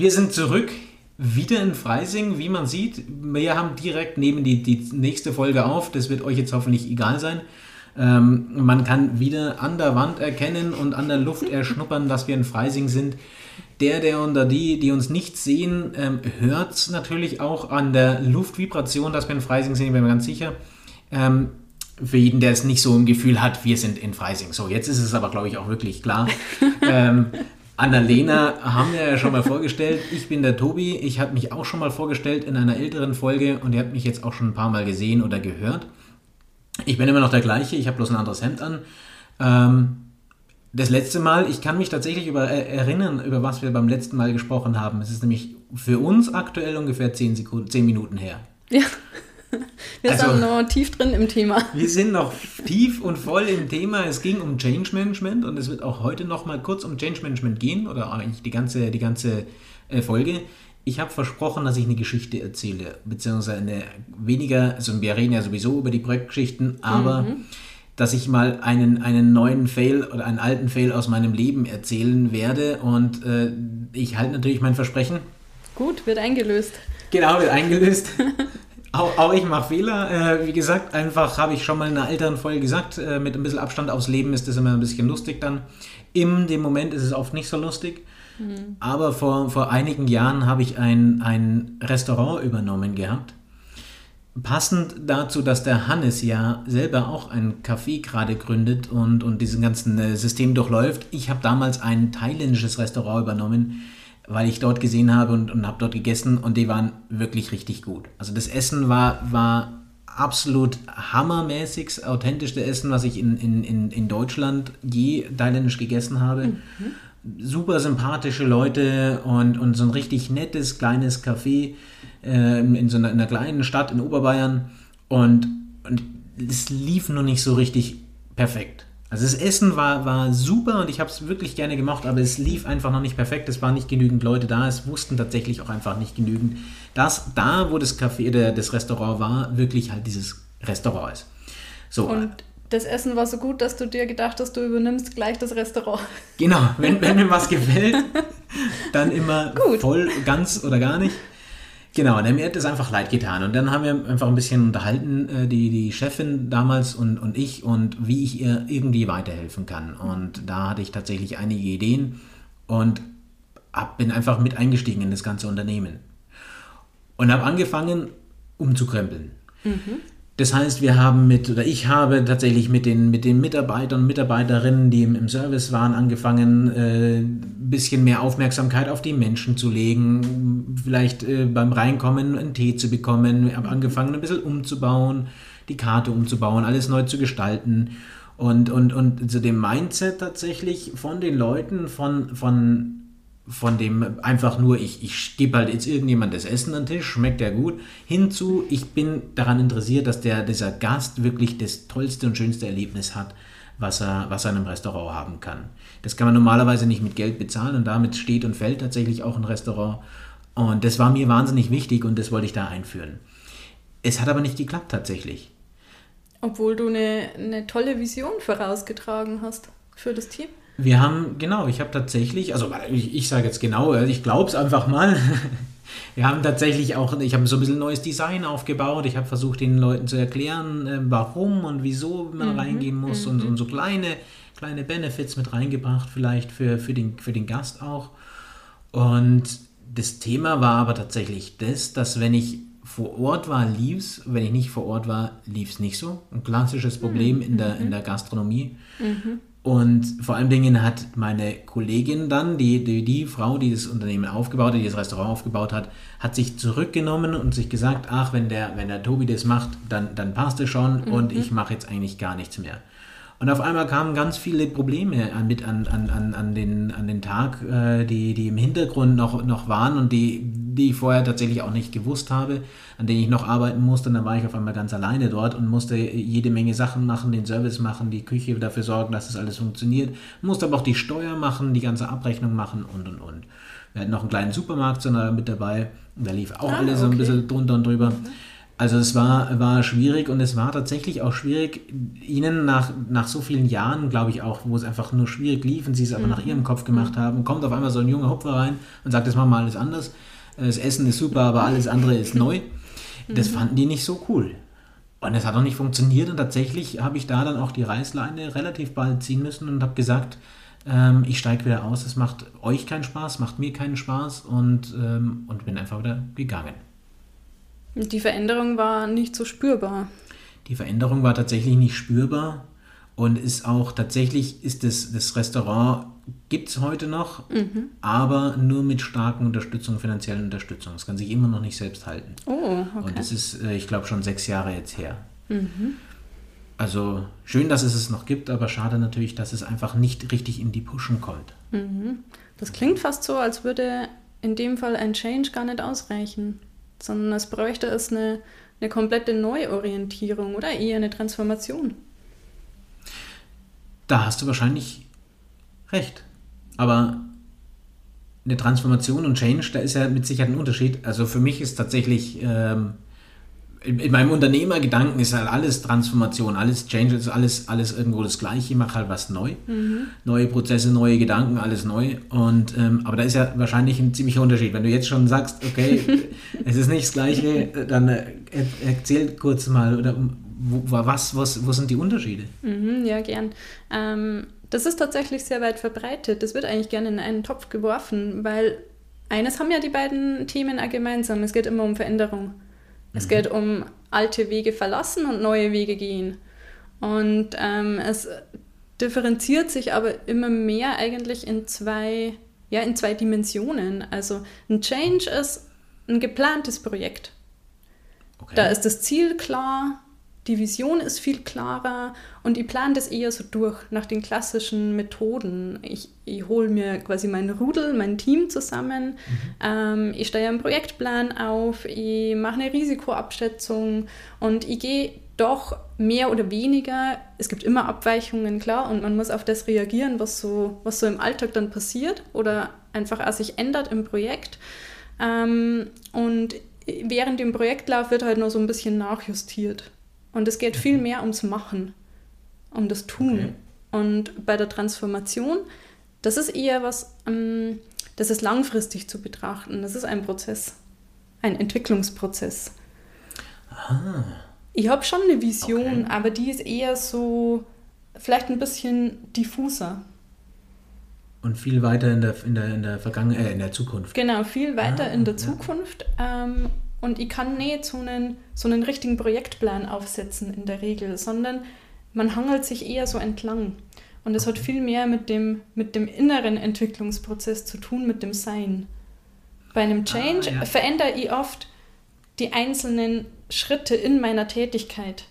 Wir sind zurück, wieder in Freising, wie man sieht. Wir haben direkt neben die, die nächste Folge auf. Das wird euch jetzt hoffentlich egal sein. Ähm, man kann wieder an der Wand erkennen und an der Luft erschnuppern, dass wir in Freising sind. Der, der unter die, die uns nicht sehen, ähm, hört es natürlich auch an der Luftvibration, dass wir in Freising sind, ich bin mir ganz sicher. Ähm, für jeden, der es nicht so im Gefühl hat, wir sind in Freising. So, jetzt ist es aber, glaube ich, auch wirklich klar. ähm, Annalena haben wir ja schon mal vorgestellt. Ich bin der Tobi. Ich habe mich auch schon mal vorgestellt in einer älteren Folge und ihr habt mich jetzt auch schon ein paar Mal gesehen oder gehört. Ich bin immer noch der gleiche, ich habe bloß ein anderes Hemd an. Ähm, das letzte Mal, ich kann mich tatsächlich über, äh, erinnern, über was wir beim letzten Mal gesprochen haben. Es ist nämlich für uns aktuell ungefähr 10, Sekunden, 10 Minuten her. Ja. Wir also, sind noch tief drin im Thema. Wir sind noch tief und voll im Thema. Es ging um Change Management und es wird auch heute noch mal kurz um Change Management gehen oder eigentlich die ganze, die ganze äh, Folge. Ich habe versprochen, dass ich eine Geschichte erzähle, beziehungsweise eine weniger, also wir reden ja sowieso über die Projektgeschichten, aber mhm. dass ich mal einen, einen neuen Fail oder einen alten Fail aus meinem Leben erzählen werde und äh, ich halte natürlich mein Versprechen. Gut, wird eingelöst. Genau, wird eingelöst. Auch, auch ich mache Fehler. Äh, wie gesagt, einfach habe ich schon mal in einer älteren Folge gesagt, äh, mit ein bisschen Abstand aufs Leben ist das immer ein bisschen lustig dann. In dem Moment ist es oft nicht so lustig. Mhm. Aber vor, vor einigen Jahren habe ich ein, ein Restaurant übernommen gehabt. Passend dazu, dass der Hannes ja selber auch ein Café gerade gründet und, und diesen ganzen äh, System durchläuft. Ich habe damals ein thailändisches Restaurant übernommen weil ich dort gesehen habe und, und habe dort gegessen und die waren wirklich richtig gut. Also das Essen war, war absolut hammermäßig, das authentischste Essen, was ich in, in, in, in Deutschland je thailändisch gegessen habe. Mhm. Super sympathische Leute und, und so ein richtig nettes kleines Café äh, in so einer, in einer kleinen Stadt in Oberbayern und, und es lief nur nicht so richtig perfekt. Also das Essen war, war super und ich habe es wirklich gerne gemacht, aber es lief einfach noch nicht perfekt. Es waren nicht genügend Leute da. Es wussten tatsächlich auch einfach nicht genügend, dass da, wo das Café, der, das Restaurant war, wirklich halt dieses Restaurant ist. So. Und das Essen war so gut, dass du dir gedacht hast, du übernimmst gleich das Restaurant. Genau, wenn, wenn mir was gefällt, dann immer gut. voll, ganz oder gar nicht. Genau, mir hat es einfach leid getan. Und dann haben wir einfach ein bisschen unterhalten, äh, die, die Chefin damals und, und ich, und wie ich ihr irgendwie weiterhelfen kann. Und da hatte ich tatsächlich einige Ideen und hab, bin einfach mit eingestiegen in das ganze Unternehmen. Und habe angefangen, umzukrempeln. Mhm. Das heißt, wir haben mit, oder ich habe tatsächlich mit den, mit den Mitarbeitern und Mitarbeiterinnen, die im, im Service waren, angefangen, äh, ein bisschen mehr Aufmerksamkeit auf die Menschen zu legen, vielleicht äh, beim Reinkommen einen Tee zu bekommen. Wir haben angefangen, ein bisschen umzubauen, die Karte umzubauen, alles neu zu gestalten. Und, und, und zu dem Mindset tatsächlich von den Leuten, von, von von dem einfach nur, ich, ich gebe halt jetzt irgendjemand das Essen an den Tisch, schmeckt der gut, hinzu, ich bin daran interessiert, dass der, dieser Gast wirklich das tollste und schönste Erlebnis hat, was er, was er in einem Restaurant haben kann. Das kann man normalerweise nicht mit Geld bezahlen und damit steht und fällt tatsächlich auch ein Restaurant. Und das war mir wahnsinnig wichtig und das wollte ich da einführen. Es hat aber nicht geklappt tatsächlich. Obwohl du eine, eine tolle Vision vorausgetragen hast für das Team. Wir haben, genau, ich habe tatsächlich, also ich, ich sage jetzt genau, also ich glaube es einfach mal. Wir haben tatsächlich auch, ich habe so ein bisschen neues Design aufgebaut. Ich habe versucht, den Leuten zu erklären, äh, warum und wieso man mhm, reingehen muss und, mhm. und so kleine, kleine Benefits mit reingebracht, vielleicht für, für, den, für den Gast auch. Und das Thema war aber tatsächlich das, dass wenn ich vor Ort war, lief es, wenn ich nicht vor Ort war, lief es nicht so. Ein klassisches Problem mhm. in, der, in der Gastronomie. Mhm. Und vor allen Dingen hat meine Kollegin dann, die, die, die Frau, die das Unternehmen aufgebaut hat, die das Restaurant aufgebaut hat, hat sich zurückgenommen und sich gesagt, ach, wenn der, wenn der Tobi das macht, dann, dann passt es schon mhm. und ich mache jetzt eigentlich gar nichts mehr. Und auf einmal kamen ganz viele Probleme mit an, an, an, an, den, an den Tag, äh, die, die im Hintergrund noch, noch waren und die, die ich vorher tatsächlich auch nicht gewusst habe, an denen ich noch arbeiten musste. Und dann war ich auf einmal ganz alleine dort und musste jede Menge Sachen machen, den Service machen, die Küche dafür sorgen, dass das alles funktioniert. Musste aber auch die Steuer machen, die ganze Abrechnung machen und und und. Wir hatten noch einen kleinen Supermarkt mit dabei. Da lief auch ah, alles so ein bisschen drunter und drüber. Mhm. Also es war, war schwierig und es war tatsächlich auch schwierig, ihnen nach, nach so vielen Jahren, glaube ich auch, wo es einfach nur schwierig lief und sie es aber mhm. nach ihrem Kopf gemacht mhm. haben, kommt auf einmal so ein junger Hopfer rein und sagt, das machen wir alles anders. Das Essen ist super, aber alles andere ist neu. Das mhm. fanden die nicht so cool. Und es hat auch nicht funktioniert und tatsächlich habe ich da dann auch die Reißleine relativ bald ziehen müssen und habe gesagt, ähm, ich steige wieder aus, es macht euch keinen Spaß, macht mir keinen Spaß und, ähm, und bin einfach wieder gegangen. Die Veränderung war nicht so spürbar. Die Veränderung war tatsächlich nicht spürbar und ist auch tatsächlich, ist das, das Restaurant gibt es heute noch, mhm. aber nur mit starken Unterstützung, finanziellen Unterstützung. Es kann sich immer noch nicht selbst halten. Oh, okay. Und das ist, äh, ich glaube, schon sechs Jahre jetzt her. Mhm. Also schön, dass es es noch gibt, aber schade natürlich, dass es einfach nicht richtig in die Pushen kommt. Mhm. Das klingt fast so, als würde in dem Fall ein Change gar nicht ausreichen sondern es bräuchte es eine, eine komplette Neuorientierung oder eher eine Transformation. Da hast du wahrscheinlich recht. Aber eine Transformation und Change, da ist ja mit Sicherheit ein Unterschied. Also für mich ist tatsächlich ähm, in, meinem Unternehmergedanken ist halt alles Transformation, alles Change, ist alles, alles irgendwo das Gleiche, ich mache halt was neu. Mhm. Neue Prozesse, neue Gedanken, alles neu. Und, ähm, aber da ist ja wahrscheinlich ein ziemlicher Unterschied. Wenn du jetzt schon sagst, okay, es ist nicht das Gleiche, dann äh, erzähl kurz mal, oder wo, was, was, wo sind die Unterschiede? Mhm, ja, gern. Ähm, das ist tatsächlich sehr weit verbreitet. Das wird eigentlich gerne in einen Topf geworfen, weil eines haben ja die beiden Themen auch gemeinsam. Es geht immer um Veränderung. Es geht um alte Wege verlassen und neue Wege gehen. Und ähm, es differenziert sich aber immer mehr eigentlich in zwei, ja, in zwei Dimensionen. Also ein Change ist ein geplantes Projekt. Okay. Da ist das Ziel klar, die Vision ist viel klarer und ich plane das eher so durch nach den klassischen Methoden. Ich, ich hole mir quasi mein Rudel, mein Team zusammen, mhm. ähm, ich stelle einen Projektplan auf, ich mache eine Risikoabschätzung und ich gehe doch mehr oder weniger, es gibt immer Abweichungen, klar, und man muss auf das reagieren, was so, was so im Alltag dann passiert oder einfach auch sich ändert im Projekt. Ähm, und während dem Projektlauf wird halt noch so ein bisschen nachjustiert. Und es geht viel mehr ums Machen, um das Tun. Okay. Und bei der Transformation, das ist eher was, ähm, das ist langfristig zu betrachten. Das ist ein Prozess, ein Entwicklungsprozess. Ah. Ich habe schon eine Vision, okay. aber die ist eher so, vielleicht ein bisschen diffuser. Und viel weiter in der, in der, in der Vergangenheit, äh, in der Zukunft. Genau, viel weiter ah, in der ja. Zukunft. Ähm, und ich kann nicht so einen, so einen richtigen Projektplan aufsetzen in der Regel, sondern man hangelt sich eher so entlang. Und es hat viel mehr mit dem, mit dem inneren Entwicklungsprozess zu tun, mit dem Sein. Bei einem ah, Change ah, ja. verändere ich oft die einzelnen Schritte in meiner Tätigkeit.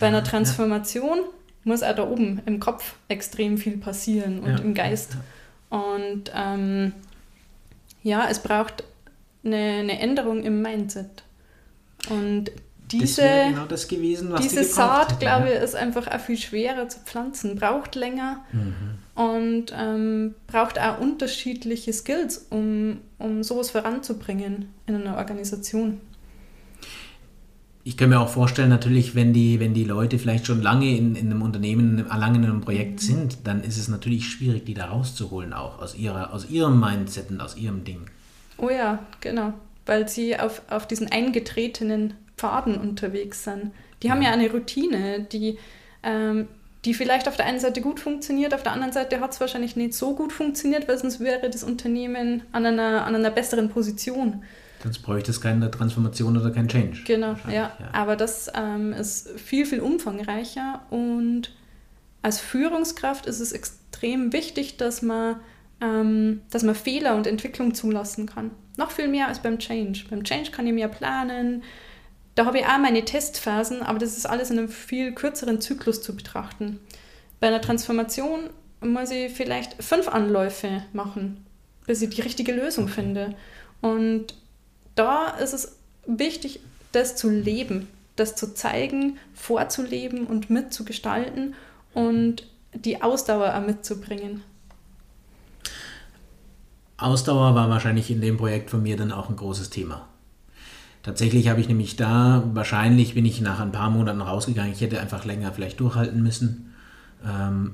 Bei einer Transformation ja. muss auch da oben im Kopf extrem viel passieren und ja. im Geist. Und ähm, ja, es braucht eine, eine Änderung im Mindset. Und diese, genau gewesen, diese Saat, glaube ich, ist einfach auch viel schwerer zu pflanzen, braucht länger mhm. und ähm, braucht auch unterschiedliche Skills, um, um sowas voranzubringen in einer Organisation. Ich kann mir auch vorstellen, natürlich, wenn die, wenn die Leute vielleicht schon lange in, in einem Unternehmen, lange in einem Projekt mhm. sind, dann ist es natürlich schwierig, die da rauszuholen, auch aus, ihrer, aus ihrem Mindset und aus ihrem Ding. Oh ja, genau. Weil sie auf, auf diesen eingetretenen Pfaden unterwegs sind. Die haben ja eine Routine, die, ähm, die vielleicht auf der einen Seite gut funktioniert, auf der anderen Seite hat es wahrscheinlich nicht so gut funktioniert, weil sonst wäre das Unternehmen an einer, an einer besseren Position. Sonst bräuchte es keine Transformation oder kein Change. Genau, ja. ja. Aber das ähm, ist viel, viel umfangreicher und als Führungskraft ist es extrem wichtig, dass man ähm, dass man Fehler und Entwicklung zulassen kann. Noch viel mehr als beim Change. Beim Change kann ich mehr planen. Da habe ich auch meine Testphasen, aber das ist alles in einem viel kürzeren Zyklus zu betrachten. Bei einer Transformation muss ich vielleicht fünf Anläufe machen, bis ich die richtige Lösung finde. Und da ist es wichtig, das zu leben, das zu zeigen, vorzuleben und mitzugestalten und die Ausdauer auch mitzubringen. Ausdauer war wahrscheinlich in dem Projekt von mir dann auch ein großes Thema. Tatsächlich habe ich nämlich da, wahrscheinlich bin ich nach ein paar Monaten rausgegangen, ich hätte einfach länger vielleicht durchhalten müssen. Ähm,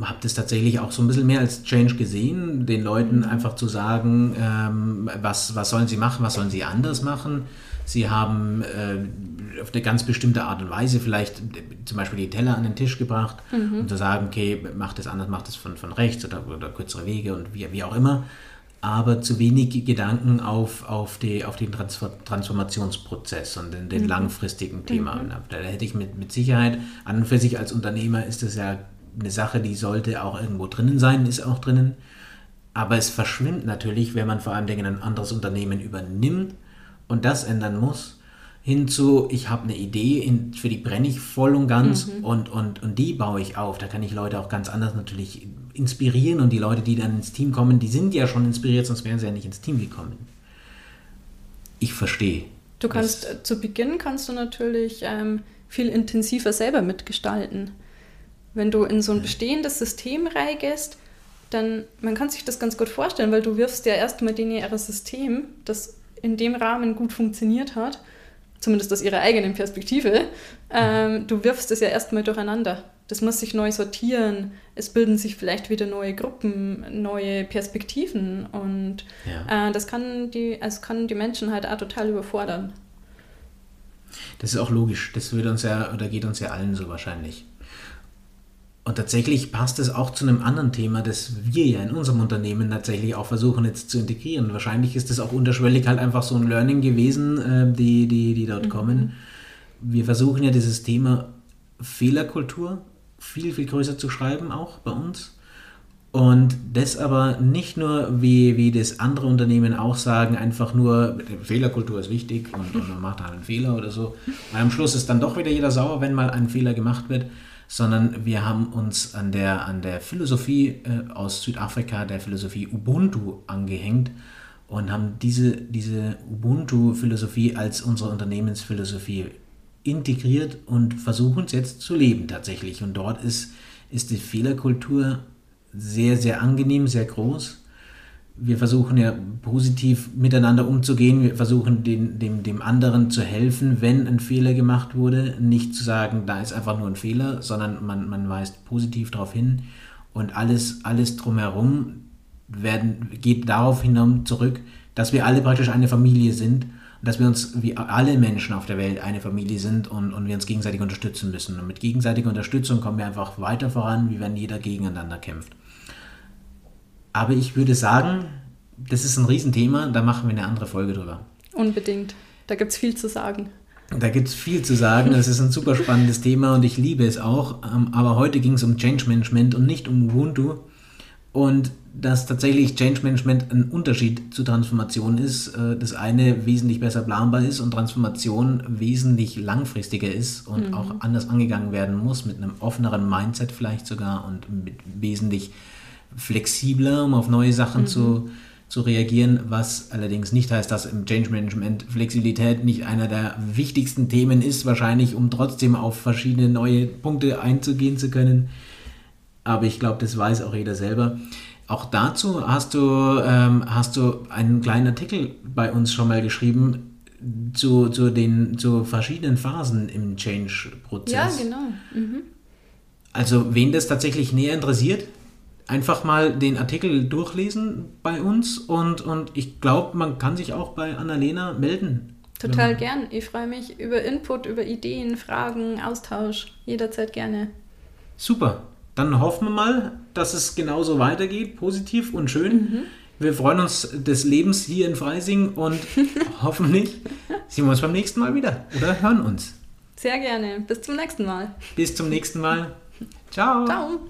habe das tatsächlich auch so ein bisschen mehr als Change gesehen, den Leuten mhm. einfach zu sagen, ähm, was, was sollen sie machen, was sollen sie anders machen. Sie haben äh, auf eine ganz bestimmte Art und Weise vielleicht äh, zum Beispiel die Teller an den Tisch gebracht, mhm. um zu sagen, okay, mach das anders, mach das von, von rechts oder, oder kürzere Wege und wie, wie auch immer aber zu wenig Gedanken auf, auf, die, auf den Transformationsprozess und den, den mhm. langfristigen Thema. Mhm. Da hätte ich mit, mit Sicherheit, an und für sich als Unternehmer ist das ja eine Sache, die sollte auch irgendwo drinnen sein, ist auch drinnen. Aber es verschwimmt natürlich, wenn man vor allem ein anderes Unternehmen übernimmt und das ändern muss, hinzu, ich habe eine Idee, in, für die brenne ich voll und ganz mhm. und, und, und die baue ich auf. Da kann ich Leute auch ganz anders natürlich inspirieren und die Leute, die dann ins Team kommen, die sind ja schon inspiriert, sonst wären sie ja nicht ins Team gekommen. Ich verstehe. Du kannst äh, zu Beginn kannst du natürlich ähm, viel intensiver selber mitgestalten. Wenn du in so ein bestehendes System reingehst, dann man kann sich das ganz gut vorstellen, weil du wirfst ja erstmal denen ihr System, das in dem Rahmen gut funktioniert hat, zumindest aus ihrer eigenen Perspektive, ähm, du wirfst es ja erstmal durcheinander. Das muss sich neu sortieren. Es bilden sich vielleicht wieder neue Gruppen, neue Perspektiven und ja. äh, das kann die, also kann die Menschen halt auch total überfordern. Das ist auch logisch. Das wird uns ja, oder geht uns ja allen so wahrscheinlich. Und tatsächlich passt es auch zu einem anderen Thema, das wir ja in unserem Unternehmen tatsächlich auch versuchen jetzt zu integrieren. Wahrscheinlich ist es auch unterschwellig halt einfach so ein Learning gewesen, äh, die, die, die dort mhm. kommen. Wir versuchen ja dieses Thema Fehlerkultur viel, viel größer zu schreiben, auch bei uns. Und das aber nicht nur, wie, wie das andere Unternehmen auch sagen, einfach nur, Fehlerkultur ist wichtig und, und man macht halt einen Fehler oder so. Weil am Schluss ist dann doch wieder jeder sauer, wenn mal ein Fehler gemacht wird, sondern wir haben uns an der, an der Philosophie äh, aus Südafrika, der Philosophie Ubuntu, angehängt und haben diese, diese Ubuntu-Philosophie als unsere Unternehmensphilosophie integriert und versuchen es jetzt zu leben tatsächlich. Und dort ist, ist die Fehlerkultur sehr, sehr angenehm, sehr groß. Wir versuchen ja positiv miteinander umzugehen. Wir versuchen den, dem, dem anderen zu helfen, wenn ein Fehler gemacht wurde. Nicht zu sagen, da ist einfach nur ein Fehler, sondern man, man weist positiv darauf hin. Und alles, alles drumherum werden, geht darauf hinaus zurück, dass wir alle praktisch eine Familie sind dass wir uns wie alle Menschen auf der Welt eine Familie sind und, und wir uns gegenseitig unterstützen müssen. Und mit gegenseitiger Unterstützung kommen wir einfach weiter voran, wie wenn jeder gegeneinander kämpft. Aber ich würde sagen, das ist ein Riesenthema, da machen wir eine andere Folge drüber. Unbedingt. Da gibt es viel zu sagen. Da gibt es viel zu sagen. Das ist ein super spannendes Thema und ich liebe es auch. Ähm, aber heute ging es um Change Management und nicht um Ubuntu. Und dass tatsächlich Change Management ein Unterschied zu Transformation ist. Äh, das eine wesentlich besser planbar ist und Transformation wesentlich langfristiger ist und mhm. auch anders angegangen werden muss, mit einem offeneren Mindset vielleicht sogar und mit wesentlich flexibler, um auf neue Sachen mhm. zu, zu reagieren, was allerdings nicht heißt, dass im Change Management Flexibilität nicht einer der wichtigsten Themen ist, wahrscheinlich, um trotzdem auf verschiedene neue Punkte einzugehen zu können. Aber ich glaube, das weiß auch jeder selber. Auch dazu hast du, ähm, hast du einen kleinen Artikel bei uns schon mal geschrieben zu, zu den zu verschiedenen Phasen im Change-Prozess. Ja, genau. Mhm. Also, wen das tatsächlich näher interessiert, einfach mal den Artikel durchlesen bei uns und, und ich glaube, man kann sich auch bei Annalena melden. Total gern. Ich freue mich über Input, über Ideen, Fragen, Austausch. Jederzeit gerne. Super dann hoffen wir mal, dass es genauso weitergeht, positiv und schön. Mhm. Wir freuen uns des Lebens hier in Freising und hoffentlich sehen wir uns beim nächsten Mal wieder oder hören uns. Sehr gerne. Bis zum nächsten Mal. Bis zum nächsten Mal. Ciao. Ciao.